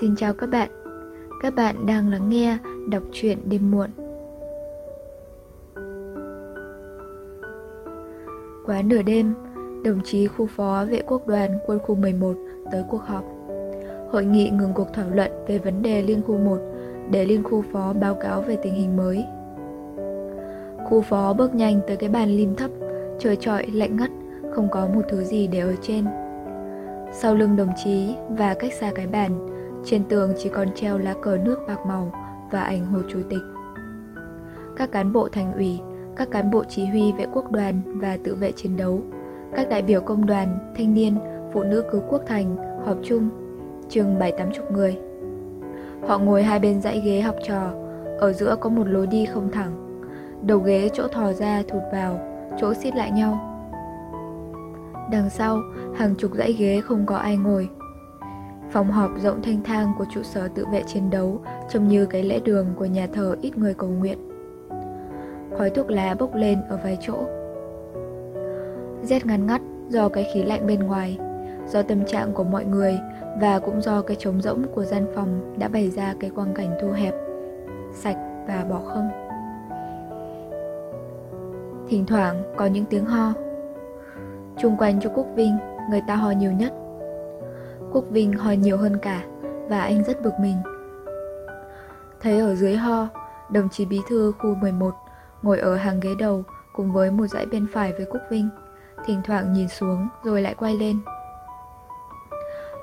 Xin chào các bạn. Các bạn đang lắng nghe đọc truyện đêm muộn. Quá nửa đêm, đồng chí khu phó vệ quốc đoàn quân khu 11 tới cuộc họp. Hội nghị ngừng cuộc thảo luận về vấn đề liên khu 1 để liên khu phó báo cáo về tình hình mới. Khu phó bước nhanh tới cái bàn lim thấp, trời trọi lạnh ngắt, không có một thứ gì để ở trên. Sau lưng đồng chí và cách xa cái bàn, trên tường chỉ còn treo lá cờ nước bạc màu và ảnh Hồ Chủ tịch. Các cán bộ thành ủy, các cán bộ chỉ huy vệ quốc đoàn và tự vệ chiến đấu, các đại biểu công đoàn, thanh niên, phụ nữ cứu quốc thành họp chung, chừng bảy tám chục người. Họ ngồi hai bên dãy ghế học trò, ở giữa có một lối đi không thẳng. Đầu ghế chỗ thò ra thụt vào, chỗ xít lại nhau. Đằng sau, hàng chục dãy ghế không có ai ngồi. Phòng họp rộng thanh thang của trụ sở tự vệ chiến đấu trông như cái lễ đường của nhà thờ ít người cầu nguyện. Khói thuốc lá bốc lên ở vài chỗ. Rét ngắn ngắt do cái khí lạnh bên ngoài, do tâm trạng của mọi người và cũng do cái trống rỗng của gian phòng đã bày ra cái quang cảnh thu hẹp, sạch và bỏ không. Thỉnh thoảng có những tiếng ho. Trung quanh cho Quốc Vinh, người ta ho nhiều nhất. Quốc Vinh ho nhiều hơn cả và anh rất bực mình. Thấy ở dưới ho, đồng chí bí thư khu 11 ngồi ở hàng ghế đầu cùng với một dãy bên phải với Quốc Vinh, thỉnh thoảng nhìn xuống rồi lại quay lên.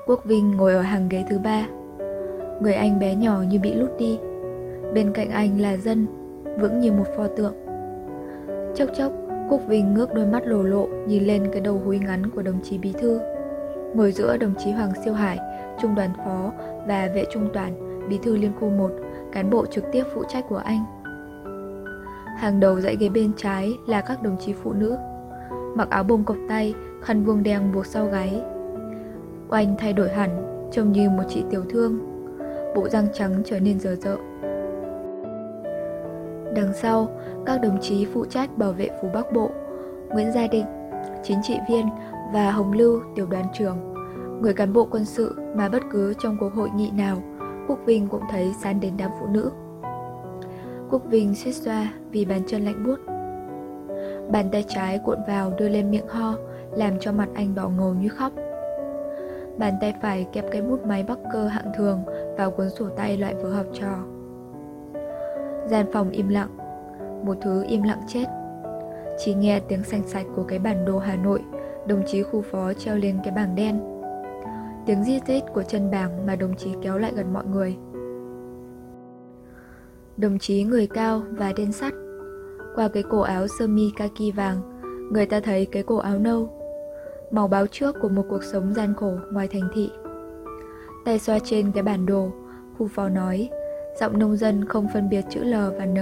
Quốc Vinh ngồi ở hàng ghế thứ ba. Người anh bé nhỏ như bị lút đi. Bên cạnh anh là dân, vững như một pho tượng. Chốc chốc, Quốc Vinh ngước đôi mắt lồ lộ nhìn lên cái đầu húi ngắn của đồng chí bí thư. Ngồi giữa đồng chí Hoàng Siêu Hải, trung đoàn phó và vệ trung toàn, bí thư liên khu 1, cán bộ trực tiếp phụ trách của anh. Hàng đầu dãy ghế bên trái là các đồng chí phụ nữ, mặc áo bông cộc tay, khăn vuông đen buộc sau gáy. Oanh thay đổi hẳn, trông như một chị tiểu thương, bộ răng trắng trở nên dở dợ. Đằng sau, các đồng chí phụ trách bảo vệ phủ Bắc Bộ, Nguyễn Gia Định, chính trị viên và Hồng Lưu, tiểu đoàn trưởng, người cán bộ quân sự mà bất cứ trong cuộc hội nghị nào, Quốc Vinh cũng thấy sán đến đám phụ nữ. Quốc Vinh suýt xoa vì bàn chân lạnh buốt. Bàn tay trái cuộn vào đưa lên miệng ho, làm cho mặt anh đỏ ngầu như khóc. Bàn tay phải kẹp cái bút máy bắc cơ hạng thường vào cuốn sổ tay loại vừa học trò. Gian phòng im lặng, một thứ im lặng chết. Chỉ nghe tiếng xanh sạch của cái bản đồ Hà Nội, đồng chí khu phó treo lên cái bảng đen. Tiếng di tết của chân bảng mà đồng chí kéo lại gần mọi người. Đồng chí người cao và đen sắt. Qua cái cổ áo sơ mi kaki vàng, người ta thấy cái cổ áo nâu. Màu báo trước của một cuộc sống gian khổ ngoài thành thị. Tay xoa trên cái bản đồ, khu phó nói, giọng nông dân không phân biệt chữ L và N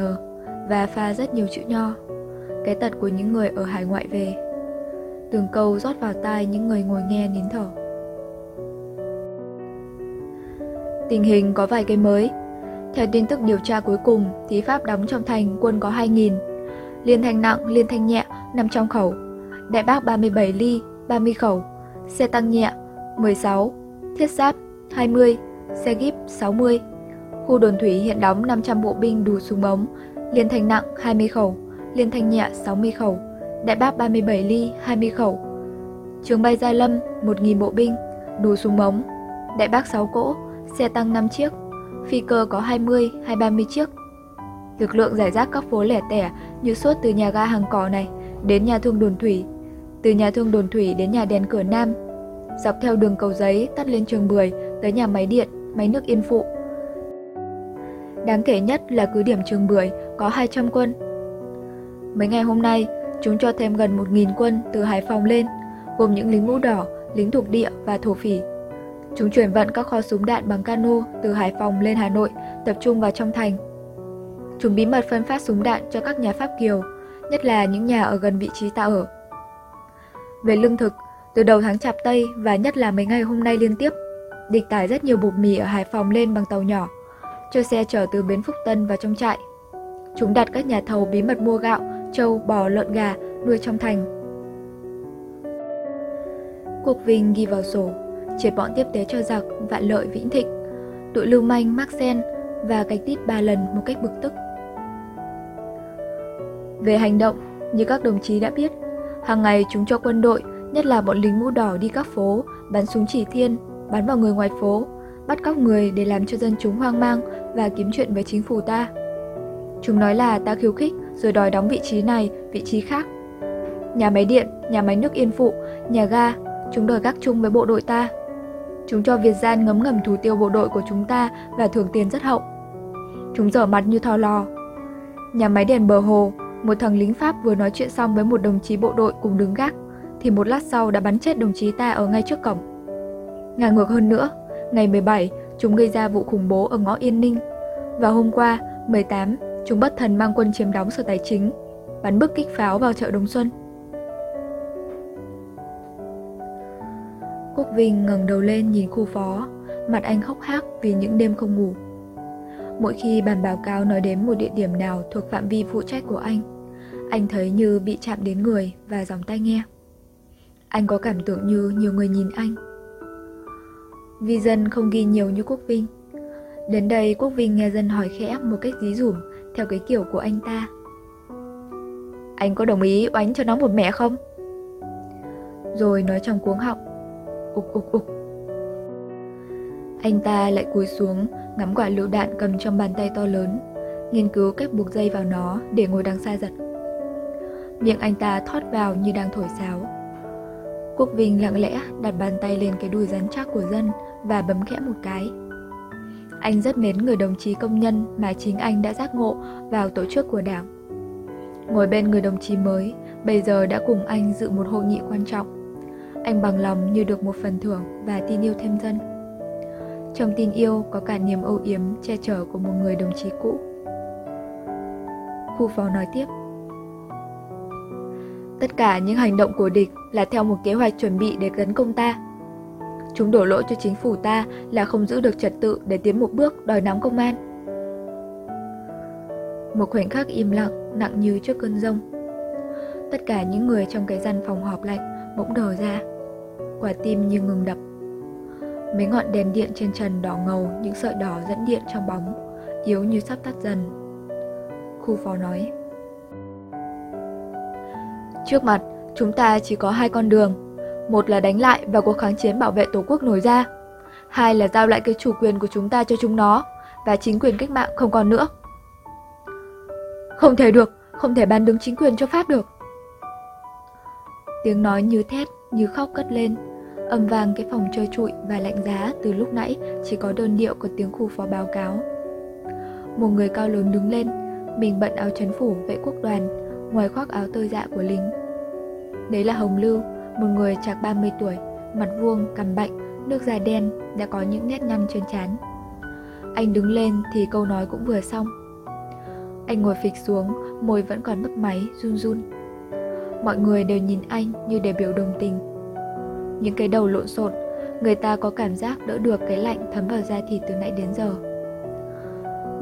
và pha rất nhiều chữ nho. Cái tật của những người ở hải ngoại về. Từng câu rót vào tai những người ngồi nghe nín thở. Tình hình có vài cái mới. Theo tin tức điều tra cuối cùng thì Pháp đóng trong thành quân có 2.000. Liên thanh nặng, liên thanh nhẹ 500 khẩu. Đại bác 37 ly, 30 khẩu. Xe tăng nhẹ 16, thiết giáp 20, xe gíp 60. Khu đồn thủy hiện đóng 500 bộ binh đủ súng ống, liên thanh nặng 20 khẩu, liên thanh nhẹ 60 khẩu, đại bác 37 ly 20 khẩu. Trường bay Gia Lâm 1.000 bộ binh, đủ súng ống, đại bác 6 cỗ, xe tăng 5 chiếc, phi cơ có 20 hay 30 chiếc. Lực lượng giải rác các phố lẻ tẻ như suốt từ nhà ga hàng cỏ này đến nhà thương đồn thủy, từ nhà thương đồn thủy đến nhà đèn cửa Nam, dọc theo đường cầu giấy tắt lên trường Bưởi tới nhà máy điện, máy nước Yên Phụ. Đáng kể nhất là cứ điểm trường Bưởi có 200 quân. Mấy ngày hôm nay, chúng cho thêm gần 1.000 quân từ Hải Phòng lên, gồm những lính mũ đỏ, lính thuộc địa và thổ phỉ. Chúng chuyển vận các kho súng đạn bằng cano từ Hải Phòng lên Hà Nội, tập trung vào trong thành. Chúng bí mật phân phát súng đạn cho các nhà Pháp Kiều, nhất là những nhà ở gần vị trí ta ở. Về lương thực, từ đầu tháng chạp Tây và nhất là mấy ngày hôm nay liên tiếp, địch tải rất nhiều bột mì ở Hải Phòng lên bằng tàu nhỏ, cho xe chở từ bến Phúc Tân vào trong trại. Chúng đặt các nhà thầu bí mật mua gạo, trâu, bò, lợn gà nuôi trong thành. Cuộc Vinh ghi vào sổ, triệt bọn tiếp tế cho giặc, vạn lợi vĩnh thịnh. tụi lưu manh Maxen và gạch tít ba lần một cách bực tức. Về hành động, như các đồng chí đã biết, hàng ngày chúng cho quân đội, nhất là bọn lính mũ đỏ đi các phố, bắn súng chỉ thiên, bắn vào người ngoài phố, bắt cóc người để làm cho dân chúng hoang mang và kiếm chuyện với chính phủ ta. Chúng nói là ta khiêu khích rồi đòi đóng vị trí này, vị trí khác. Nhà máy điện, nhà máy nước Yên Phụ, nhà ga, chúng đòi gác chung với bộ đội ta. Chúng cho Việt gian ngấm ngầm thủ tiêu bộ đội của chúng ta và thưởng tiền rất hậu. Chúng dở mặt như thò lò. Nhà máy đèn bờ hồ, một thằng lính Pháp vừa nói chuyện xong với một đồng chí bộ đội cùng đứng gác, thì một lát sau đã bắn chết đồng chí ta ở ngay trước cổng. Ngang ngược hơn nữa, ngày 17, chúng gây ra vụ khủng bố ở ngõ Yên Ninh. Và hôm qua, 18, chúng bất thần mang quân chiếm đóng sở tài chính, bắn bức kích pháo vào chợ Đồng Xuân. Quốc Vinh ngẩng đầu lên nhìn khu phó, mặt anh hốc hác vì những đêm không ngủ. Mỗi khi bản báo cáo nói đến một địa điểm nào thuộc phạm vi phụ trách của anh, anh thấy như bị chạm đến người và dòng tai nghe. Anh có cảm tưởng như nhiều người nhìn anh. Vì dân không ghi nhiều như Quốc Vinh. Đến đây Quốc Vinh nghe dân hỏi khẽ một cách dí dủm theo cái kiểu của anh ta. Anh có đồng ý oánh cho nó một mẹ không? Rồi nói trong cuống họng. Ục ục ục. Anh ta lại cúi xuống, ngắm quả lựu đạn cầm trong bàn tay to lớn, nghiên cứu cách buộc dây vào nó để ngồi đằng xa giật. Miệng anh ta thoát vào như đang thổi sáo. Quốc Vinh lặng lẽ đặt bàn tay lên cái đùi rắn chắc của dân và bấm khẽ một cái. Anh rất mến người đồng chí công nhân mà chính anh đã giác ngộ vào tổ chức của đảng. Ngồi bên người đồng chí mới, bây giờ đã cùng anh dự một hội nghị quan trọng. Anh bằng lòng như được một phần thưởng và tin yêu thêm dân. Trong tin yêu có cả niềm âu yếm che chở của một người đồng chí cũ. Khu phó nói tiếp. Tất cả những hành động của địch là theo một kế hoạch chuẩn bị để tấn công ta. Chúng đổ lỗi cho chính phủ ta là không giữ được trật tự để tiến một bước đòi nắm công an. Một khoảnh khắc im lặng, nặng như trước cơn rông. Tất cả những người trong cái gian phòng họp lạnh bỗng đờ ra. Quả tim như ngừng đập. Mấy ngọn đèn điện trên trần đỏ ngầu những sợi đỏ dẫn điện trong bóng, yếu như sắp tắt dần. Khu phó nói. Trước mặt, chúng ta chỉ có hai con đường. Một là đánh lại và cuộc kháng chiến bảo vệ Tổ quốc nổi ra. Hai là giao lại cái chủ quyền của chúng ta cho chúng nó và chính quyền cách mạng không còn nữa. Không thể được, không thể bán đứng chính quyền cho Pháp được. Tiếng nói như thét, như khóc cất lên. Âm vang cái phòng trơ trụi và lạnh giá từ lúc nãy chỉ có đơn điệu của tiếng khu phó báo cáo. Một người cao lớn đứng lên, mình bận áo chấn phủ vệ quốc đoàn, ngoài khoác áo tơi dạ của lính. Đấy là Hồng Lưu, một người chạc 30 tuổi, mặt vuông, cằm bệnh, nước da đen, đã có những nét nhăn trên trán. Anh đứng lên thì câu nói cũng vừa xong. Anh ngồi phịch xuống, môi vẫn còn mấp máy, run run. Mọi người đều nhìn anh như để biểu đồng tình. Những cái đầu lộn xộn, người ta có cảm giác đỡ được cái lạnh thấm vào da thịt từ nãy đến giờ.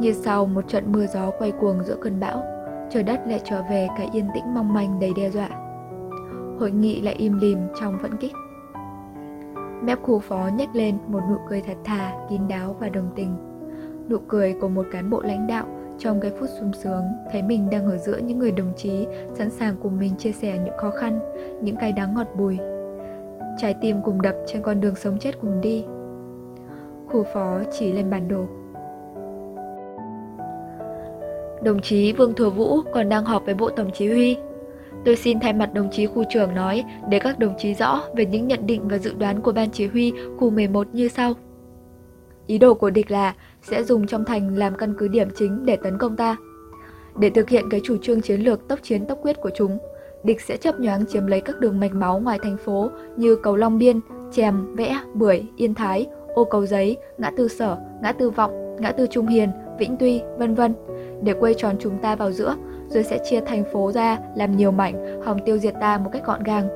Như sau một trận mưa gió quay cuồng giữa cơn bão, trời đất lại trở về cái yên tĩnh mong manh đầy đe dọa. Hội nghị lại im lìm trong vẫn kích. Mép khu phó nhếch lên một nụ cười thật thà, kín đáo và đồng tình. Nụ cười của một cán bộ lãnh đạo trong cái phút sung sướng thấy mình đang ở giữa những người đồng chí sẵn sàng cùng mình chia sẻ những khó khăn, những cái đắng ngọt bùi. Trái tim cùng đập trên con đường sống chết cùng đi. Khu phó chỉ lên bản đồ. Đồng chí Vương Thừa Vũ còn đang họp với Bộ Tổng Chỉ huy. Tôi xin thay mặt đồng chí khu trưởng nói để các đồng chí rõ về những nhận định và dự đoán của Ban Chỉ huy khu 11 như sau. Ý đồ của địch là sẽ dùng trong thành làm căn cứ điểm chính để tấn công ta. Để thực hiện cái chủ trương chiến lược tốc chiến tốc quyết của chúng, địch sẽ chấp nhoáng chiếm lấy các đường mạch máu ngoài thành phố như cầu Long Biên, Chèm, Vẽ, Bưởi, Yên Thái, ô cầu giấy, ngã tư sở, ngã tư vọng, ngã tư Trung Hiền, Vĩnh Tuy, vân vân để quay tròn chúng ta vào giữa, rồi sẽ chia thành phố ra làm nhiều mảnh, hòng tiêu diệt ta một cách gọn gàng.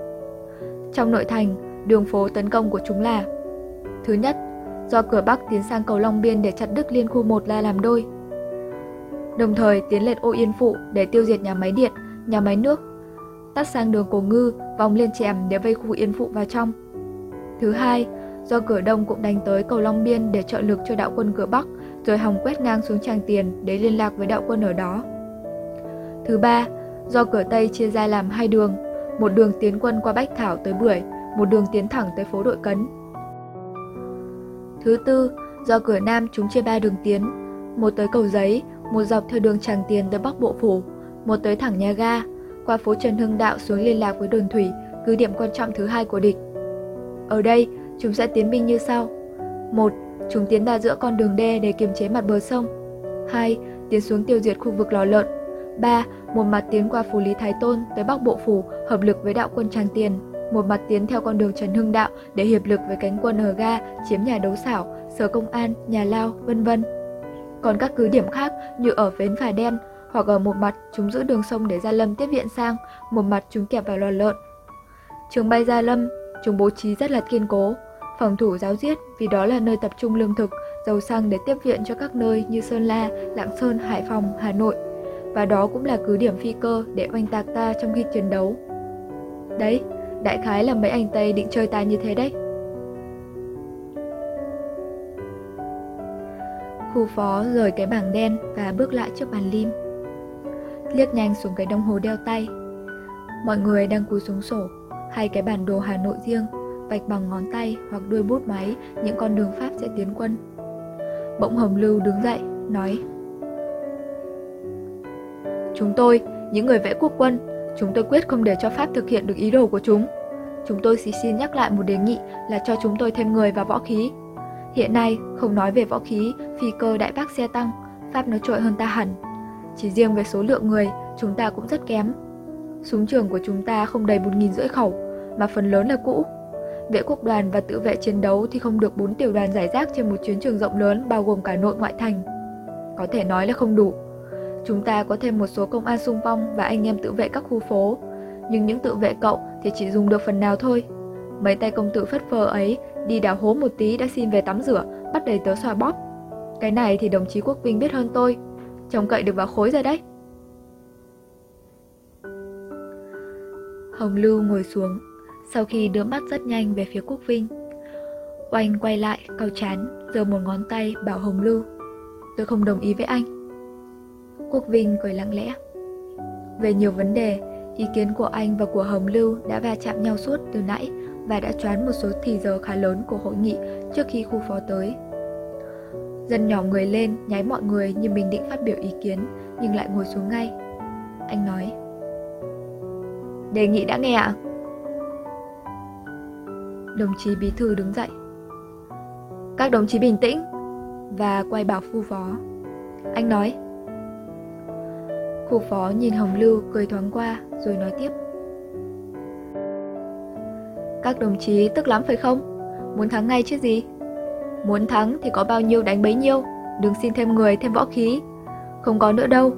Trong nội thành, đường phố tấn công của chúng là Thứ nhất, do cửa Bắc tiến sang cầu Long Biên để chặt đứt liên khu 1 la làm đôi. Đồng thời tiến lên ô Yên Phụ để tiêu diệt nhà máy điện, nhà máy nước, tắt sang đường Cổ Ngư, vòng lên chèm để vây khu Yên Phụ vào trong. Thứ hai, do cửa Đông cũng đánh tới cầu Long Biên để trợ lực cho đạo quân cửa Bắc, rồi hòng quét ngang xuống Tràng Tiền để liên lạc với đạo quân ở đó. Thứ ba, do cửa Tây chia ra làm hai đường, một đường tiến quân qua Bách Thảo tới Bưởi, một đường tiến thẳng tới phố Đội Cấn. Thứ tư, do cửa Nam chúng chia ba đường tiến, một tới cầu giấy, một dọc theo đường Tràng Tiền tới Bắc Bộ Phủ, một tới thẳng nhà ga, qua phố Trần Hưng Đạo xuống liên lạc với đồn thủy, cứ điểm quan trọng thứ hai của địch. Ở đây, chúng sẽ tiến binh như sau. một Chúng tiến ra giữa con đường đê để kiềm chế mặt bờ sông. 2. Tiến xuống tiêu diệt khu vực lò lợn. 3. Một mặt tiến qua phủ Lý Thái Tôn tới Bắc Bộ Phủ hợp lực với đạo quân Tràng Tiền. Một mặt tiến theo con đường Trần Hưng Đạo để hiệp lực với cánh quân ở ga chiếm nhà đấu xảo, sở công an, nhà lao, vân vân. Còn các cứ điểm khác như ở Vến Phà Đen hoặc ở một mặt chúng giữ đường sông để Gia Lâm tiếp viện sang, một mặt chúng kẹp vào lò lợn. Trường bay Gia Lâm, chúng bố trí rất là kiên cố, phòng thủ giáo diết vì đó là nơi tập trung lương thực, dầu xăng để tiếp viện cho các nơi như Sơn La, Lạng Sơn, Hải Phòng, Hà Nội. Và đó cũng là cứ điểm phi cơ để oanh tạc ta trong khi chiến đấu. Đấy, đại khái là mấy anh Tây định chơi ta như thế đấy. Khu phó rời cái bảng đen và bước lại trước bàn lim. Liếc nhanh xuống cái đồng hồ đeo tay. Mọi người đang cúi xuống sổ, hay cái bản đồ Hà Nội riêng vạch bằng ngón tay hoặc đuôi bút máy những con đường Pháp sẽ tiến quân. Bỗng Hồng Lưu đứng dậy, nói Chúng tôi, những người vẽ quốc quân, chúng tôi quyết không để cho Pháp thực hiện được ý đồ của chúng. Chúng tôi chỉ xin nhắc lại một đề nghị là cho chúng tôi thêm người và võ khí. Hiện nay, không nói về võ khí, phi cơ đại bác xe tăng, Pháp nó trội hơn ta hẳn. Chỉ riêng về số lượng người, chúng ta cũng rất kém. Súng trường của chúng ta không đầy một nghìn rưỡi khẩu, mà phần lớn là cũ, Vệ quốc đoàn và tự vệ chiến đấu thì không được bốn tiểu đoàn giải rác trên một chiến trường rộng lớn bao gồm cả nội ngoại thành. Có thể nói là không đủ. Chúng ta có thêm một số công an sung phong và anh em tự vệ các khu phố, nhưng những tự vệ cậu thì chỉ dùng được phần nào thôi. Mấy tay công tử phất phơ ấy đi đào hố một tí đã xin về tắm rửa, bắt đầy tớ xoa bóp. Cái này thì đồng chí Quốc Vinh biết hơn tôi, trông cậy được vào khối rồi đấy. Hồng Lưu ngồi xuống, sau khi đưa mắt rất nhanh về phía Quốc Vinh. Oanh quay lại, cau chán, giơ một ngón tay bảo Hồng Lưu. Tôi không đồng ý với anh. Quốc Vinh cười lặng lẽ. Về nhiều vấn đề, ý kiến của anh và của Hồng Lưu đã va chạm nhau suốt từ nãy và đã choán một số thì giờ khá lớn của hội nghị trước khi khu phó tới. Dân nhỏ người lên, nháy mọi người như mình định phát biểu ý kiến, nhưng lại ngồi xuống ngay. Anh nói. Đề nghị đã nghe ạ? À? Đồng chí bí thư đứng dậy Các đồng chí bình tĩnh Và quay bảo phu phó Anh nói Khu phó nhìn Hồng Lưu cười thoáng qua Rồi nói tiếp Các đồng chí tức lắm phải không Muốn thắng ngay chứ gì Muốn thắng thì có bao nhiêu đánh bấy nhiêu Đừng xin thêm người thêm võ khí Không có nữa đâu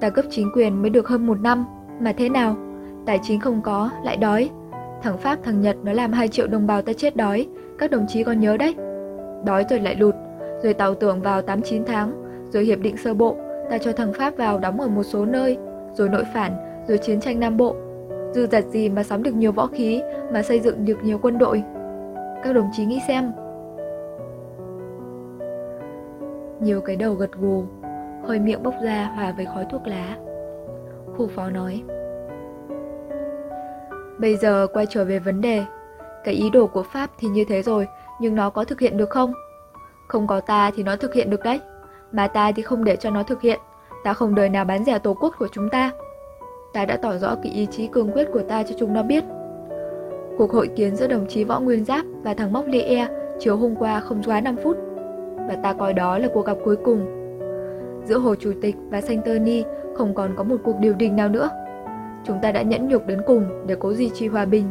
Ta cấp chính quyền mới được hơn một năm Mà thế nào Tài chính không có, lại đói Thằng Pháp thằng Nhật nó làm 2 triệu đồng bào ta chết đói, các đồng chí còn nhớ đấy. Đói rồi lại lụt, rồi tàu tưởng vào 8-9 tháng, rồi hiệp định sơ bộ, ta cho thằng Pháp vào đóng ở một số nơi, rồi nội phản, rồi chiến tranh Nam Bộ. Dư dật gì mà sắm được nhiều võ khí, mà xây dựng được nhiều quân đội. Các đồng chí nghĩ xem. Nhiều cái đầu gật gù, hơi miệng bốc ra hòa với khói thuốc lá. Khu phó nói. Bây giờ quay trở về vấn đề. Cái ý đồ của Pháp thì như thế rồi, nhưng nó có thực hiện được không? Không có ta thì nó thực hiện được đấy. Mà ta thì không để cho nó thực hiện. Ta không đời nào bán rẻ tổ quốc của chúng ta. Ta đã tỏ rõ cái ý chí cương quyết của ta cho chúng nó biết. Cuộc hội kiến giữa đồng chí Võ Nguyên Giáp và thằng Móc Lê E chiều hôm qua không quá 5 phút. Và ta coi đó là cuộc gặp cuối cùng. Giữa Hồ Chủ tịch và Saint Tony không còn có một cuộc điều đình nào nữa. Chúng ta đã nhẫn nhục đến cùng để cố duy trì hòa bình,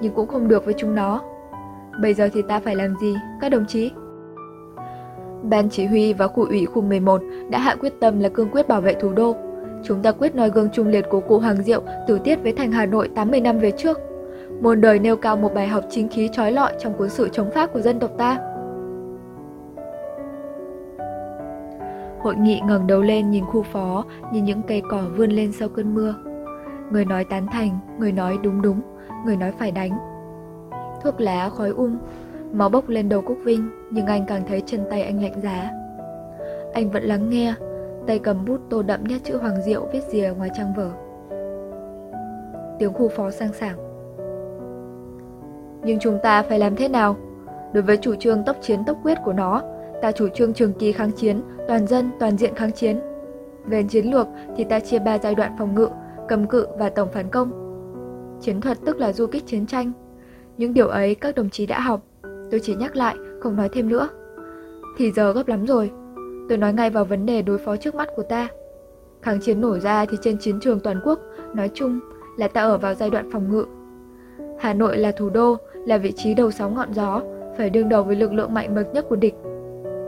nhưng cũng không được với chúng nó. Bây giờ thì ta phải làm gì, các đồng chí? Ban chỉ huy và khu ủy khu 11 đã hạ quyết tâm là cương quyết bảo vệ thủ đô. Chúng ta quyết noi gương trung liệt của cụ Hoàng Diệu tử tiết với thành Hà Nội 80 năm về trước. Muôn đời nêu cao một bài học chính khí trói lọi trong cuốn sự chống Pháp của dân tộc ta. Hội nghị ngẩng đầu lên nhìn khu phó, nhìn những cây cỏ vươn lên sau cơn mưa. Người nói tán thành, người nói đúng đúng, người nói phải đánh. Thuốc lá khói um, Máu bốc lên đầu Cúc Vinh, nhưng anh càng thấy chân tay anh lạnh giá. Anh vẫn lắng nghe, tay cầm bút tô đậm nét chữ Hoàng Diệu viết rìa ngoài trang vở. Tiếng khu phó sang sảng. Nhưng chúng ta phải làm thế nào? Đối với chủ trương tốc chiến tốc quyết của nó, ta chủ trương trường kỳ kháng chiến, toàn dân, toàn diện kháng chiến. Về chiến lược thì ta chia ba giai đoạn phòng ngự, cầm cự và tổng phản công. Chiến thuật tức là du kích chiến tranh. Những điều ấy các đồng chí đã học, tôi chỉ nhắc lại, không nói thêm nữa. Thì giờ gấp lắm rồi, tôi nói ngay vào vấn đề đối phó trước mắt của ta. Kháng chiến nổ ra thì trên chiến trường toàn quốc, nói chung là ta ở vào giai đoạn phòng ngự. Hà Nội là thủ đô, là vị trí đầu sóng ngọn gió, phải đương đầu với lực lượng mạnh bậc nhất của địch.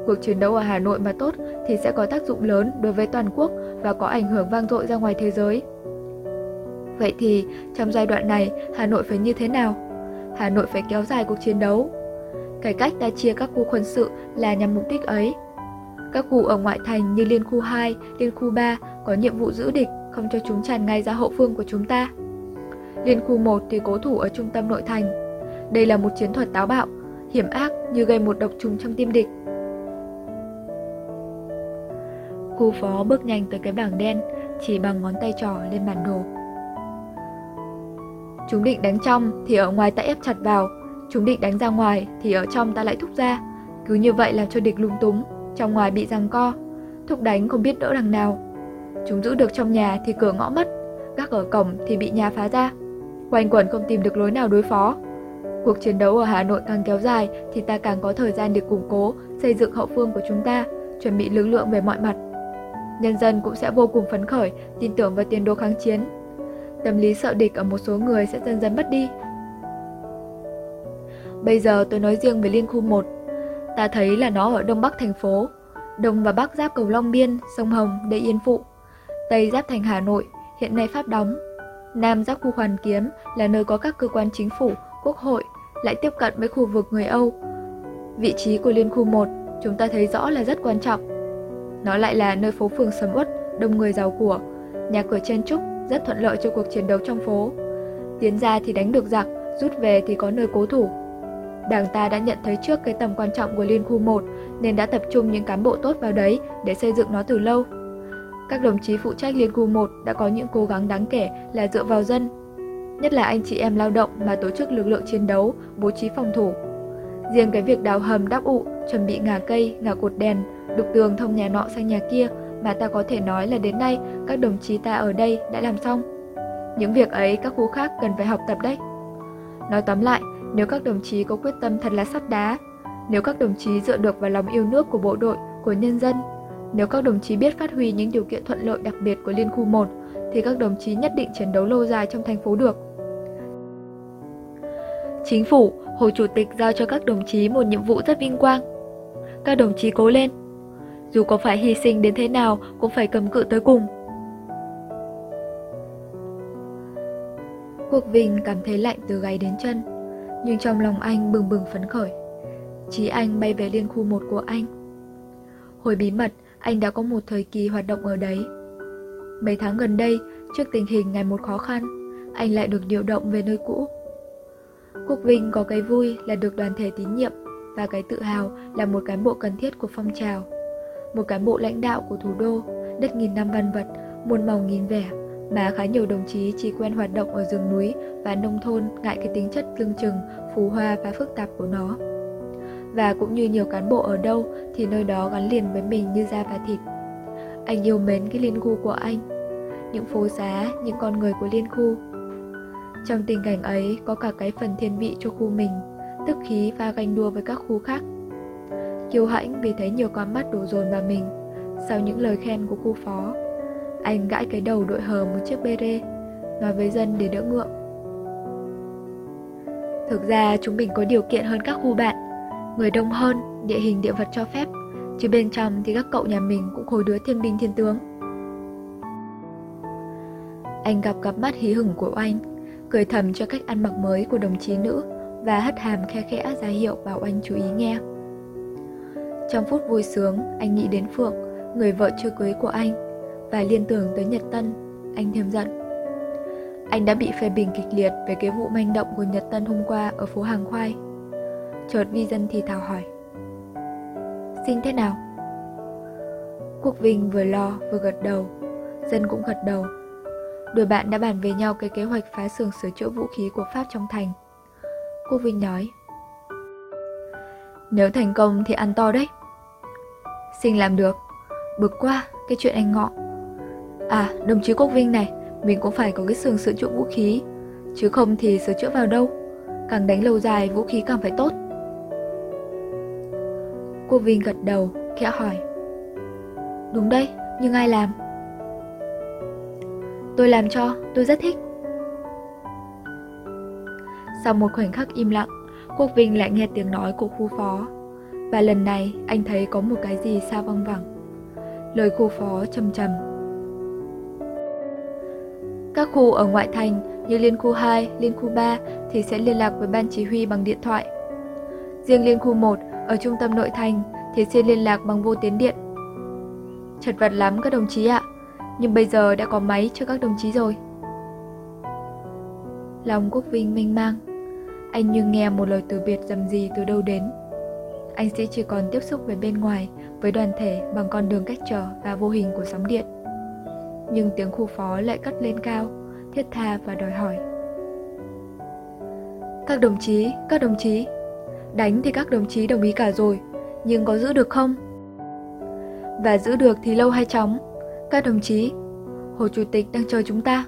Cuộc chiến đấu ở Hà Nội mà tốt thì sẽ có tác dụng lớn đối với toàn quốc và có ảnh hưởng vang dội ra ngoài thế giới. Vậy thì trong giai đoạn này Hà Nội phải như thế nào? Hà Nội phải kéo dài cuộc chiến đấu. Cải cách đã chia các khu quân sự là nhằm mục đích ấy. Các khu ở ngoại thành như Liên khu 2, Liên khu 3 có nhiệm vụ giữ địch, không cho chúng tràn ngay ra hậu phương của chúng ta. Liên khu 1 thì cố thủ ở trung tâm nội thành. Đây là một chiến thuật táo bạo, hiểm ác như gây một độc trùng trong tim địch. Khu phó bước nhanh tới cái bảng đen, chỉ bằng ngón tay trỏ lên bản đồ. Chúng định đánh trong thì ở ngoài ta ép chặt vào, chúng định đánh ra ngoài thì ở trong ta lại thúc ra. Cứ như vậy làm cho địch lung túng, trong ngoài bị giằng co, thúc đánh không biết đỡ đằng nào. Chúng giữ được trong nhà thì cửa ngõ mất, gác ở cổng thì bị nhà phá ra. Quanh quẩn không tìm được lối nào đối phó. Cuộc chiến đấu ở Hà Nội càng kéo dài thì ta càng có thời gian để củng cố, xây dựng hậu phương của chúng ta, chuẩn bị lực lượng về mọi mặt. Nhân dân cũng sẽ vô cùng phấn khởi, tin tưởng vào tiền đồ kháng chiến. Tâm lý sợ địch ở một số người sẽ dần dần mất đi. Bây giờ tôi nói riêng về Liên khu 1. Ta thấy là nó ở đông bắc thành phố, đông và bắc giáp cầu Long Biên, sông Hồng, Đệ Yên Phụ, tây giáp thành Hà Nội, hiện nay Pháp đóng. Nam giáp khu Hoàn Kiếm là nơi có các cơ quan chính phủ, quốc hội, lại tiếp cận với khu vực người Âu. Vị trí của Liên khu 1 chúng ta thấy rõ là rất quan trọng. Nó lại là nơi phố phường sầm uất, đông người giàu của, nhà cửa chen trúc, rất thuận lợi cho cuộc chiến đấu trong phố. Tiến ra thì đánh được giặc, rút về thì có nơi cố thủ. Đảng ta đã nhận thấy trước cái tầm quan trọng của Liên khu 1 nên đã tập trung những cán bộ tốt vào đấy để xây dựng nó từ lâu. Các đồng chí phụ trách Liên khu 1 đã có những cố gắng đáng kể là dựa vào dân, nhất là anh chị em lao động mà tổ chức lực lượng chiến đấu, bố trí phòng thủ. Riêng cái việc đào hầm đắp ụ, chuẩn bị ngả cây, ngả cột đèn, đục tường thông nhà nọ sang nhà kia mà ta có thể nói là đến nay các đồng chí ta ở đây đã làm xong. Những việc ấy các khu khác cần phải học tập đấy. Nói tóm lại, nếu các đồng chí có quyết tâm thật là sắt đá, nếu các đồng chí dựa được vào lòng yêu nước của bộ đội, của nhân dân, nếu các đồng chí biết phát huy những điều kiện thuận lợi đặc biệt của Liên khu 1, thì các đồng chí nhất định chiến đấu lâu dài trong thành phố được. Chính phủ, Hồ Chủ tịch giao cho các đồng chí một nhiệm vụ rất vinh quang. Các đồng chí cố lên! Dù có phải hy sinh đến thế nào cũng phải cầm cự tới cùng. Quốc Vinh cảm thấy lạnh từ gáy đến chân, nhưng trong lòng anh bừng bừng phấn khởi. Chí anh bay về liên khu một của anh. Hồi bí mật, anh đã có một thời kỳ hoạt động ở đấy. Mấy tháng gần đây, trước tình hình ngày một khó khăn, anh lại được điều động về nơi cũ. Quốc Vinh có cái vui là được đoàn thể tín nhiệm và cái tự hào là một cán bộ cần thiết của phong trào một cán bộ lãnh đạo của thủ đô, đất nghìn năm văn vật, muôn màu nghìn vẻ, mà khá nhiều đồng chí chỉ quen hoạt động ở rừng núi và nông thôn ngại cái tính chất lưng chừng, phù hoa và phức tạp của nó. Và cũng như nhiều cán bộ ở đâu thì nơi đó gắn liền với mình như da và thịt. Anh yêu mến cái liên khu của anh, những phố xá, những con người của liên khu. Trong tình cảnh ấy có cả cái phần thiên vị cho khu mình, tức khí và ganh đua với các khu khác kiêu hãnh vì thấy nhiều con mắt đổ dồn vào mình sau những lời khen của khu phó. Anh gãi cái đầu đội hờ một chiếc bê rê, nói với dân để đỡ ngượng. Thực ra chúng mình có điều kiện hơn các khu bạn, người đông hơn, địa hình địa vật cho phép, chứ bên trong thì các cậu nhà mình cũng khối đứa thiên binh thiên tướng. Anh gặp cặp mắt hí hửng của oanh, cười thầm cho cách ăn mặc mới của đồng chí nữ và hất hàm khe khẽ ra hiệu bảo oanh chú ý nghe. Trong phút vui sướng, anh nghĩ đến Phượng, người vợ chưa cưới của anh, và liên tưởng tới Nhật Tân, anh thêm giận. Anh đã bị phê bình kịch liệt về cái vụ manh động của Nhật Tân hôm qua ở phố Hàng Khoai. chợt vi dân thì thào hỏi. xin thế nào? Quốc Vinh vừa lo vừa gật đầu, dân cũng gật đầu. Đôi bạn đã bàn về nhau cái kế hoạch phá xưởng sửa chữa vũ khí của Pháp trong thành. Quốc Vinh nói, nếu thành công thì ăn to đấy. xin làm được, bực quá cái chuyện anh ngọ. À, đồng chí Quốc Vinh này, mình cũng phải có cái xưởng sửa chữa vũ khí, chứ không thì sửa chữa vào đâu. Càng đánh lâu dài vũ khí càng phải tốt. Cô Vinh gật đầu, khẽ hỏi. Đúng đấy, nhưng ai làm? Tôi làm cho, tôi rất thích. Sau một khoảnh khắc im lặng, Quốc Vinh lại nghe tiếng nói của khu phó. Và lần này anh thấy có một cái gì xa văng vẳng. Lời khu phó trầm trầm. Các khu ở ngoại thành như Liên khu 2, Liên khu 3 thì sẽ liên lạc với ban chỉ huy bằng điện thoại. Riêng Liên khu 1 ở trung tâm nội thành thì xin liên lạc bằng vô tuyến điện. Chật vật lắm các đồng chí ạ, nhưng bây giờ đã có máy cho các đồng chí rồi. Lòng Quốc Vinh mênh mang, anh như nghe một lời từ biệt dầm gì từ đâu đến. Anh sẽ chỉ còn tiếp xúc với bên ngoài, với đoàn thể bằng con đường cách trở và vô hình của sóng điện. Nhưng tiếng khu phó lại cất lên cao, thiết tha và đòi hỏi. Các đồng chí, các đồng chí, đánh thì các đồng chí đồng ý cả rồi, nhưng có giữ được không? Và giữ được thì lâu hay chóng? Các đồng chí, Hồ Chủ tịch đang chờ chúng ta.